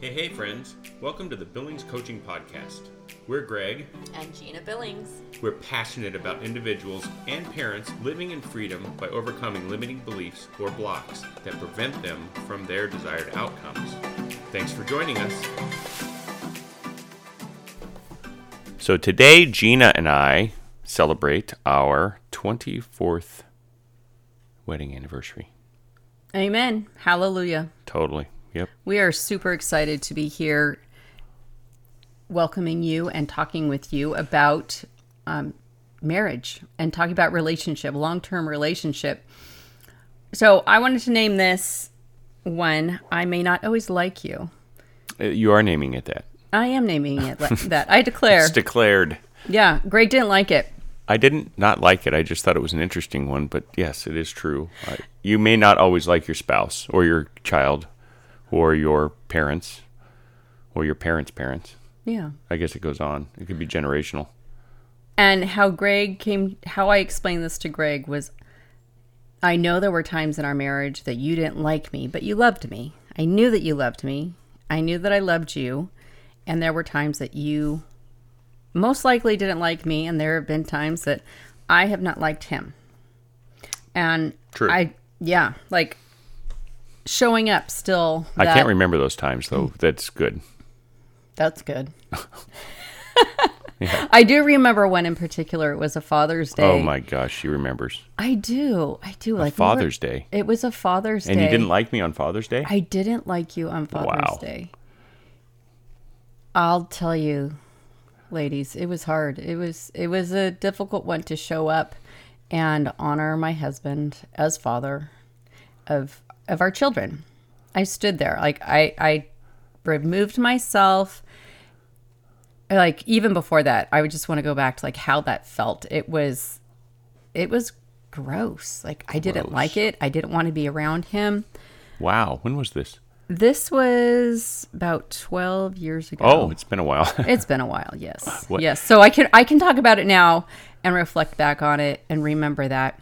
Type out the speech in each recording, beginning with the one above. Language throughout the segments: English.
Hey, hey, friends. Welcome to the Billings Coaching Podcast. We're Greg. and Gina Billings. We're passionate about individuals and parents living in freedom by overcoming limiting beliefs or blocks that prevent them from their desired outcomes. Thanks for joining us. So, today, Gina and I celebrate our 24th wedding anniversary. Amen. Hallelujah. Totally. Yep. We are super excited to be here welcoming you and talking with you about um, marriage and talking about relationship, long term relationship. So I wanted to name this one I may not always like you. Uh, You are naming it that. I am naming it like that. I declare. It's declared. Yeah, Greg didn't like it. I didn't not like it. I just thought it was an interesting one. But yes, it is true. I, you may not always like your spouse or your child or your parents or your parents' parents. Yeah. I guess it goes on. It could be generational. And how Greg came, how I explained this to Greg was I know there were times in our marriage that you didn't like me, but you loved me. I knew that you loved me. I knew that I loved you. And there were times that you most likely didn't like me. And there have been times that I have not liked him. And True. I, yeah, like showing up still. I can't remember those times though. Mm. That's good. That's good. I do remember one in particular. It was a Father's oh, Day. Oh my gosh, she remembers I do. I do. like we were- Father's Day. It was a Father's And Day. And you didn't like me on Father's Day? I didn't like you on Father's Wow. Day. I'll tell you, ladies, it was hard. It was it was a difficult one to show up and honor my husband as father of of our children. I stood there like I I removed myself. Like even before that i would just want to go back to like how that felt. It was it was gross. Like i didn't like it. I didn't want to be around him. Wow. When was this? this was about 12 years ago. Oh, it's been a while. it's been a while yes. What- yes. So i can i can talk about it now and reflect back on it and remember that.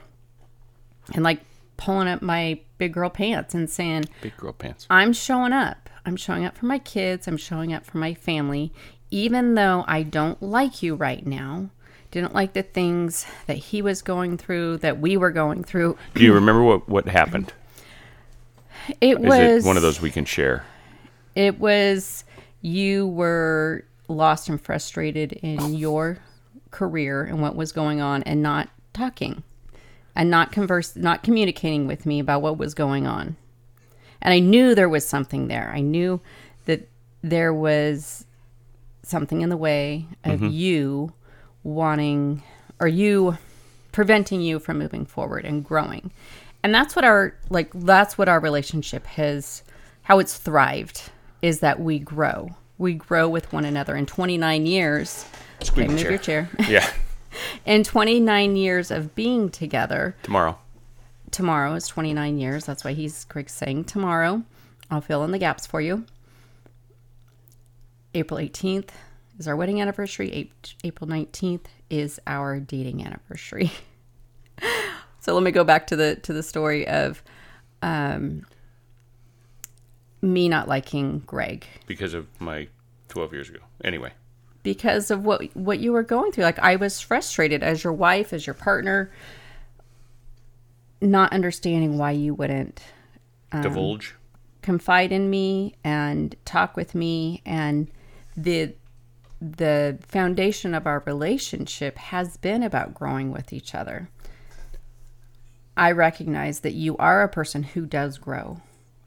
And like pulling up my big girl pants and saying Big girl pants. I'm showing up. I'm showing up for my kids. I'm showing up for my family, even though I don't like you right now. Didn't like the things that he was going through, that we were going through. Do you remember what what happened? It Is was it one of those we can share? It was you were lost and frustrated in your career and what was going on, and not talking, and not converse, not communicating with me about what was going on. And I knew there was something there. I knew that there was something in the way of mm-hmm. you wanting or you preventing you from moving forward and growing. And that's what our like that's what our relationship has how it's thrived is that we grow. We grow with one another in 29 years. Squeak Okay, move chair. your chair. Yeah. In 29 years of being together, Tomorrow. tomorrow is 29 years. That's why he's Greg's saying tomorrow. I'll fill in the gaps for you. April 18th is our wedding anniversary. April 19th is our dating anniversary. so let me go back to the to the story of um, me not liking Greg Because of my 12 years ago. Anyway. Because of what what you were going through. Like I was frustrated as your wife, as your partner, not understanding why you wouldn't um, Divulge. confide in me and talk with me and the the foundation of our relationship has been about growing with each other. I recognize that you are a person who does grow,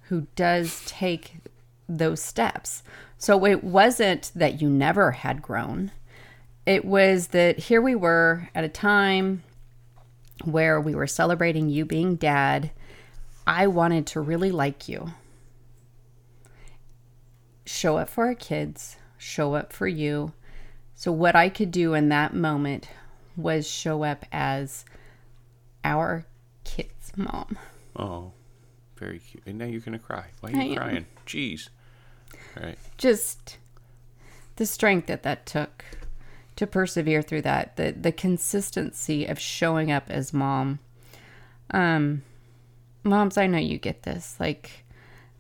who does take those steps. So it wasn't that you never had grown. It was that here we were at a time where we were celebrating you being dad. I wanted to really like you. Show up for our kids, show up for you. So, what I could do in that moment was show up as our kids' mom. Oh, very cute. And now you're going to cry. Why are I you am. crying? Jeez. Right. Just the strength that that took to persevere through that, the, the consistency of showing up as mom. Um, moms, I know you get this. Like,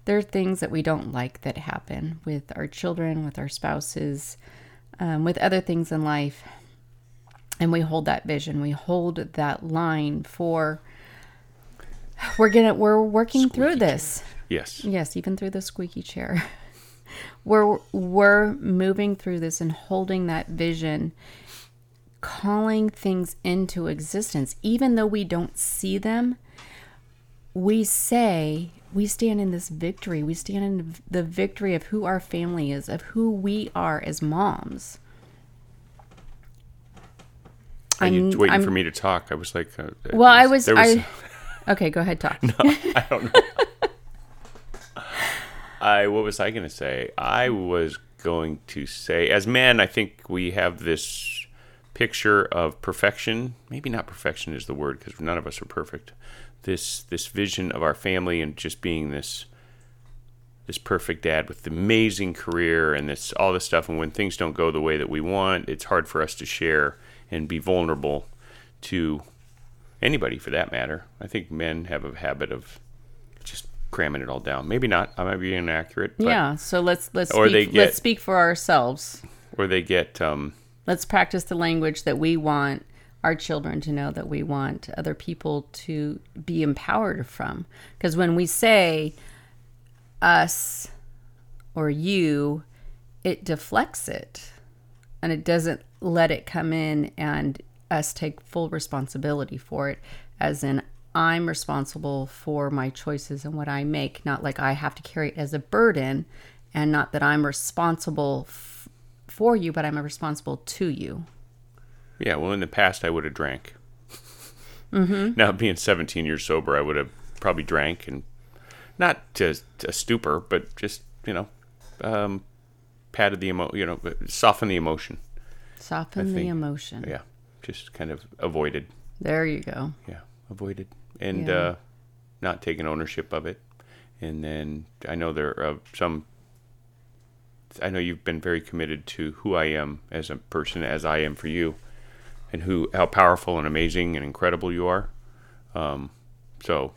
there are things that we don't like that happen with our children, with our spouses, um, with other things in life. And we hold that vision, we hold that line for we're gonna we're working through this. Yes. Yes, even through the squeaky chair. we're we're moving through this and holding that vision calling things into existence even though we don't see them we say we stand in this victory we stand in the victory of who our family is of who we are as moms Are you I'm- waiting I'm- for me to talk? I was like, uh, well i was, there i okay go ahead talk no I don't know. I what was I going to say? I was going to say, as men, I think we have this picture of perfection. Maybe not perfection is the word because none of us are perfect. This this vision of our family and just being this this perfect dad with the amazing career and this all this stuff. And when things don't go the way that we want, it's hard for us to share and be vulnerable to anybody for that matter. I think men have a habit of cramming it all down. Maybe not. I might be inaccurate. Yeah so let's let's Or speak, they get- let's speak for ourselves Or they get um, let's practice the language that we want our children to know that we want other people to be empowered from because when we say us or you it deflects it and it doesn't let it come in and us take full responsibility for it as in i'm responsible for my choices and what i make not like i have to carry it as a burden and not that i'm responsible f- for you but i'm responsible to you yeah. Well, in the past, I would have drank. Mm-hmm. Now, being 17 years sober, I would have probably drank and not to a stupor, but just you know, um, patted the emo, you know, soften the emotion. soften the emotion Yeah, just kind of avoided. there you go yeah avoided and Yeah. uh not taking ownership of it. And then i know there are uh, some i know you've been very committed to who i am as a person as i am for you and who how powerful and amazing and incredible you are. Um so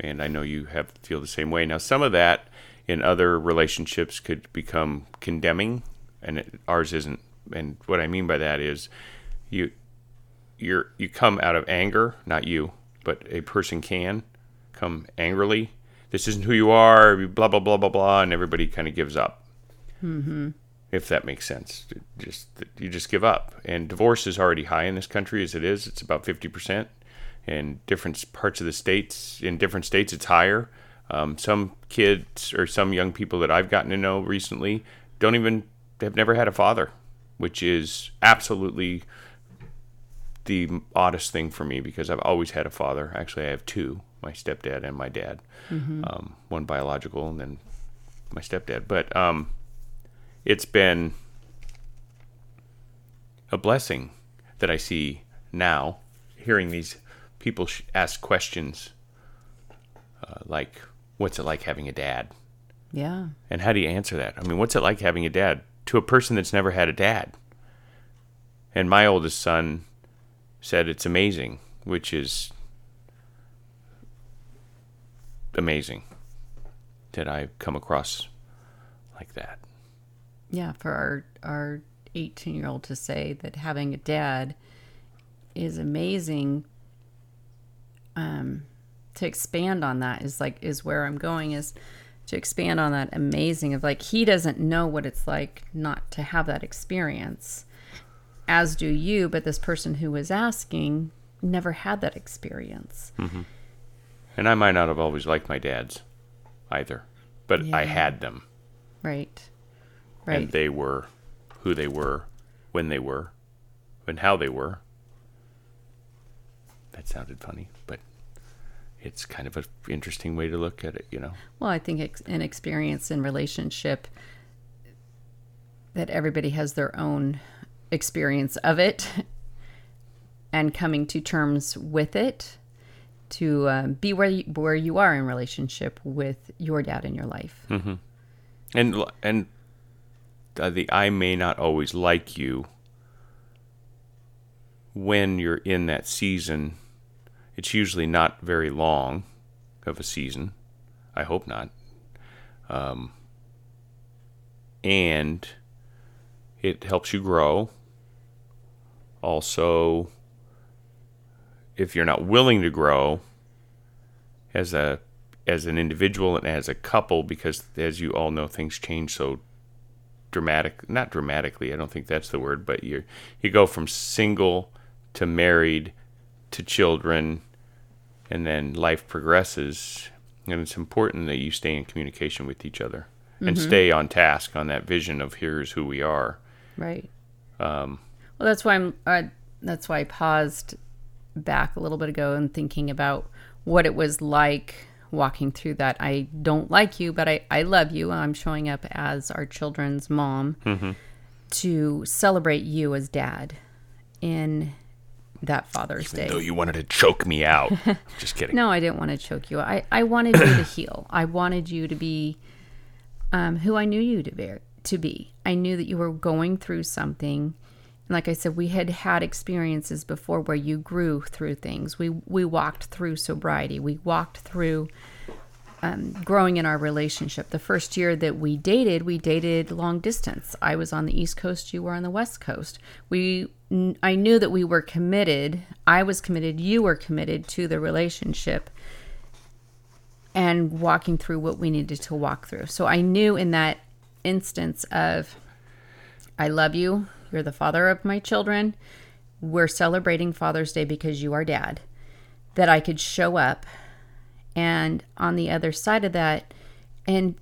and i know you have feel the same way. Now some of that in other relationships could become condemning and it, ours isn't. And what i mean by that is you you're you come out of anger, not you, but a person can come angrily. This isn't who you are. Blah blah blah blah blah, and everybody kind of gives up. Mm-hmm. If that makes sense, It just you just give up. And divorce is already high in this country as it is. It's about fifty percent. In different parts of the states, in different states, it's higher. Um, some kids or some young people that I've gotten to know recently don't even have never had a father, which is absolutely the oddest thing for me because I've always had a father. Actually, I have two: my stepdad and my dad. Um, one biological, and then my stepdad. But um, it's been a blessing that I see now, hearing these people sh- ask questions uh, like, "What's it like having a dad?" yeah And how do you answer that? I mean, what's it like having a dad to a person that's never had a dad? And my oldest son said it's amazing, which is amazing that I've come across like that. yeah for our our 18 year old to say that having a dad is amazing um to expand on that is like is where i'm going is to expand on that amazing of like he doesn't know what it's like not to have that experience as do you but this person who was asking never had that experience mm-hmm. And I might not have always liked my dads either, but I had them. right right And they were who they were, when they were, and how they were. That sounded funny, but it's kind of an interesting way to look at it, you know? Well, I think ex- an experience in relationship that everybody has their own experience of it and coming to terms with it to um, be where you, where you are in relationship with your dad in your life. And l- and uh, the I may not always like you when you're in that season. It's usually not very long of a season. I hope not. Um, and it helps you grow. Also, if you're not willing to grow as a as an individual and as a couple, because as you all know, things change so dramatic not dramatically, I don't think that's the word, but you you go from single to married to children and then life progresses and it's important that you stay in communication with each other and stay on task on that vision of here's who we are. Right. Um, well, that's why I'm. Uh, that's why I paused back a little bit ago and thinking about what it was like walking through that. I don't like you, but I I love you. I'm showing up as our children's mom to celebrate you as dad in that Father's Day. Though you wanted to choke me out. Just kidding. No, I didn't want to choke you. I, I wanted you to heal. I wanted you to be um, who I knew you to be, to be. I knew that you were going through something. Like I said, we had had experiences before where you grew through things. We we walked through sobriety. We walked through um, growing in our relationship. The first year that we dated, we dated long distance. I was on the East Coast, you were on the West Coast. We, I knew that we were committed. I was committed. You were committed to the relationship, and walking through what we needed to walk through. So I knew in that instance of, I love you. You're the father of my children. We're celebrating Father's Day because you are dad. That I could show up. And on the other side of that and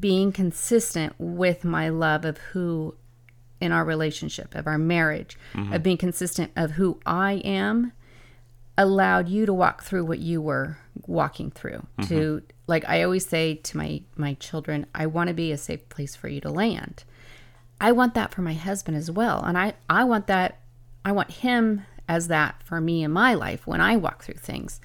being consistent with my love of who in our relationship of our marriage mm-hmm. of being consistent of who i am allowed you to walk through what you were walking through. To mm-hmm. like i always say to my my children i want to be a safe place for you to land i want that for my husband as well and i i want that i want him as that for me in my life when i walk through things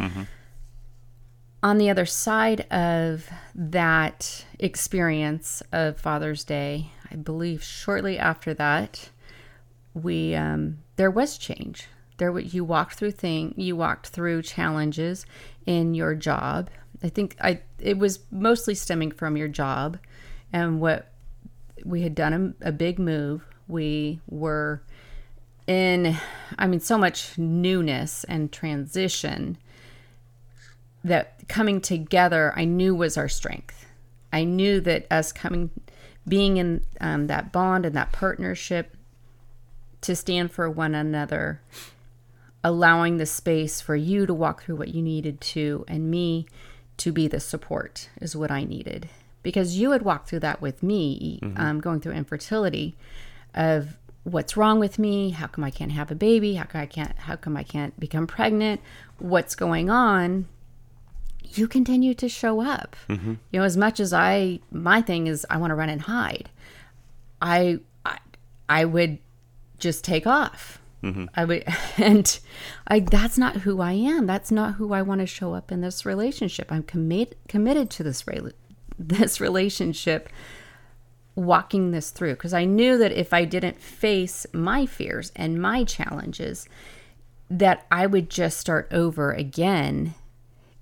on the other side of that experience of Father's Day, I believe shortly after that, we um, there was change. There, you walked through thing, you walked through challenges in your job. I think I it was mostly stemming from your job, and what we had done a, a big move. We were in, I mean, so much newness and transition that coming together I knew was our strength. I knew that us coming, being in um, that bond and that partnership to stand for one another, allowing the space for you to walk through what you needed to, and me to be the support is what I needed. Because you had walked through that with me, mm-hmm. um, going through infertility, of what's wrong with me, how come I can't have a baby, how come I can't, how come I can't become pregnant, what's going on, you continue to show up. Mm-hmm. You know, as much as I, my thing is, I want to run and hide. I, I, I would just take off. Mm-hmm. I would, and I, that's not who I am. That's not who I want to show up in this relationship. I'm committed, committed to this, rela- this relationship, walking this through. Because I knew that if I didn't face my fears and my challenges, that I would just start over again.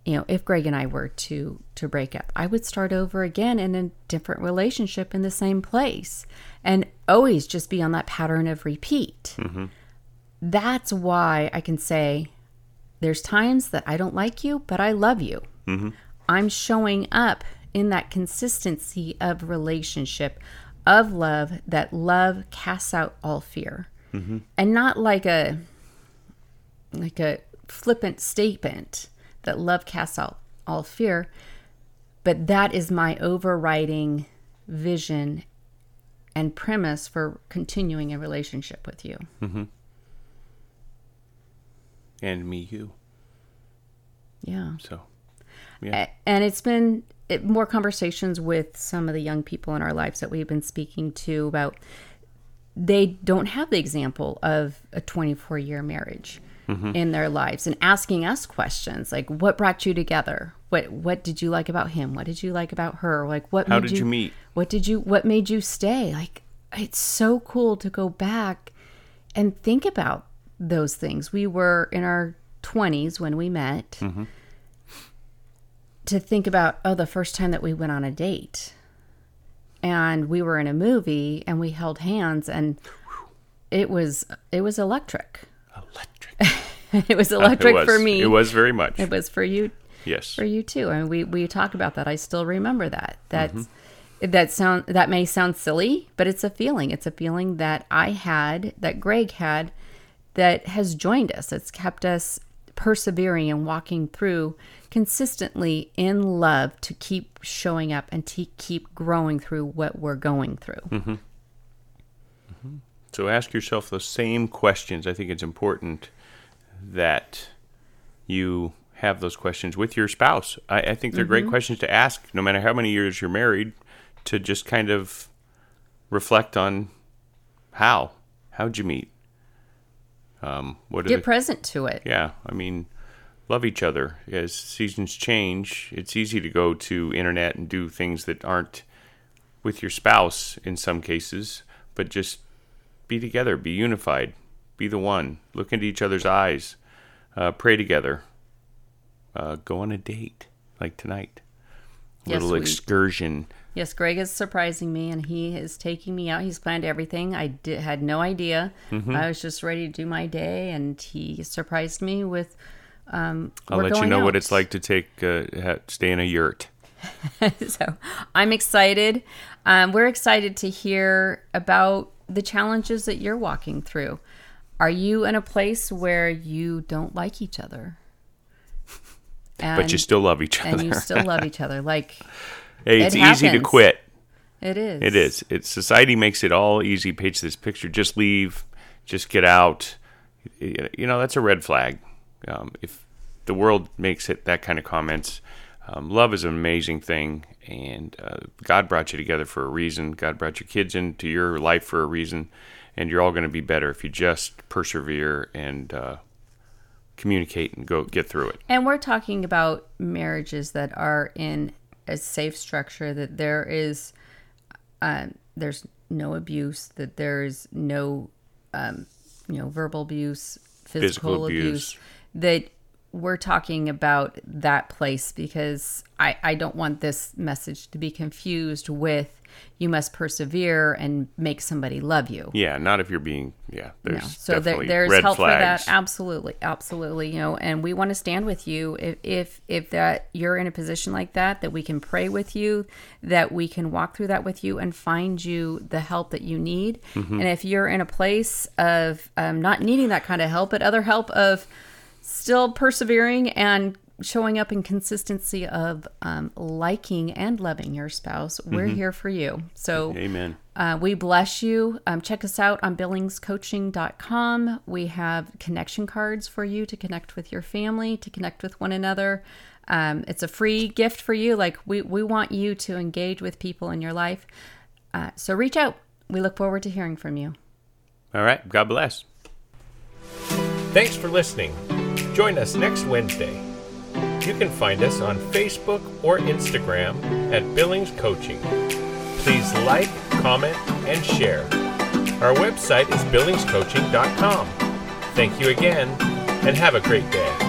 You know if greg and i were to to break up i would start over again in a different relationship in the same place and always just be on that pattern of repeat. Mm-hmm. That's why i can say there's times that i don't like you but i love you. Mm-hmm. I'm showing up in that consistency of relationship of love that love casts out all fear mm-hmm. and not like a like a flippant statement that love casts out all fear, but that is my overriding vision and premise for continuing a relationship with you. Mm-hmm. And me, you. Yeah. So, A- And it's been it, more conversations with some of the young people in our lives that we've been speaking to about they don't have the example of a 24 year marriage mm-hmm. in their lives and asking us questions like what brought you together? What what did you like about him? What did you like about her? Like what How made did you meet? what did you what made you stay? Like it's so cool to go back and think about those things. We were in our 20s when we met mm-hmm. To think about oh the first time that we went on a date and we were in a movie and we held hands and it was it was electric. Electric. it was electric it was. for me. It was very much. It was for you yes. for you too. I mean, we we talked about that. I still remember that. That's mm-hmm. that sound that may sound silly, but it's a feeling. It's a feeling that I had, that Greg had, that has joined us. It's kept us persevering and walking through consistently in love to keep showing up and to keep growing through what we're going through. Mm-hmm. Mm-hmm. So ask yourself those same questions. I think it's important that you have those questions with your spouse. I, I think they're great mm-hmm. questions to ask, no matter how many years you're married, to just kind of reflect on how. How'd you meet? Um, what Get the, present to it. yeah, I mean, love each other. As seasons change, it's easy to go to internet and do things that aren't with your spouse in some cases, but just be together, be unified, be the one. Look into each other's eyes, uh, pray together, uh, go on a date like tonight. Yes, Little we- excursion. Yes, Greg is surprising me, and he is taking me out. He's planned everything. I did, had no idea. Mm-hmm. I was just ready to do my day, and he surprised me with. Um, I'll let you know what it's like to take uh, stay in a yurt. so I'm excited. Um, we're excited to hear about the challenges that you're walking through. Are you in a place where you don't like each other? And, But you still love each other. and you still love each other. Like hey, it's it easy to quit. it is. It is. It's society makes it all easy. Paints this picture. Just leave. Just get out. You know that's a red flag. Um, if the world makes it that kind of comments, um, love is an amazing thing, and uh, God brought you together for a reason. God brought your kids into your life for a reason, and you're all going to be better if you just persevere and uh, communicate and go get through it. And we're talking about marriages that are in a safe structure, that there is, um, there's no abuse, that there is no, um, you know, verbal abuse, physical, Physical abuse. abuse. That we're talking about that place because I, I don't want this message to be confused with you must persevere and make somebody love you. Yeah, not if you're being. Yeah, there's No. So there, there's help flags. for that. Absolutely, absolutely. You know, and we want to stand with you if if if that you're in a position like that, that we can pray with you, that we can walk through that with you and find you the help that you need. Mm-hmm. And if you're in a place of um, not needing that kind of help, but other help of still persevering and showing up in consistency of um, liking and loving your spouse, we're here for you. So Amen. uh, we bless you. Um, check us out on billingscoaching.com. We have connection cards for you to connect with your family, to connect with one another. Um, it's a free gift for you. Like we, we want you to engage with people in your life. Uh, so reach out. We look forward to hearing from you. All right. God bless. Thanks for listening. Join us next Wednesday. You can find us on Facebook or Instagram at Billings Coaching. Please like, comment, and share. Our website is billingscoaching.com. Thank you again, and have a great day.